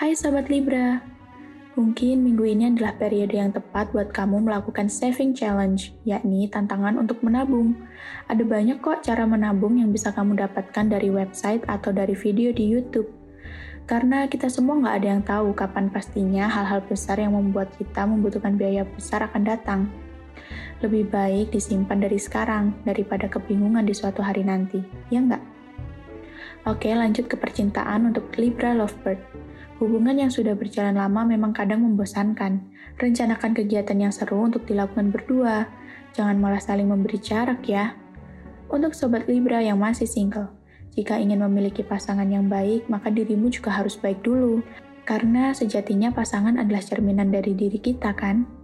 Hai Sobat Libra, mungkin minggu ini adalah periode yang tepat buat kamu melakukan saving challenge, yakni tantangan untuk menabung. Ada banyak kok cara menabung yang bisa kamu dapatkan dari website atau dari video di YouTube. Karena kita semua nggak ada yang tahu kapan pastinya hal-hal besar yang membuat kita membutuhkan biaya besar akan datang. Lebih baik disimpan dari sekarang daripada kebingungan di suatu hari nanti, ya nggak? Oke, lanjut ke percintaan untuk Libra Lovebird. Hubungan yang sudah berjalan lama memang kadang membosankan. Rencanakan kegiatan yang seru untuk dilakukan berdua. Jangan malah saling memberi jarak ya. Untuk sobat Libra yang masih single, jika ingin memiliki pasangan yang baik, maka dirimu juga harus baik dulu. Karena sejatinya pasangan adalah cerminan dari diri kita kan?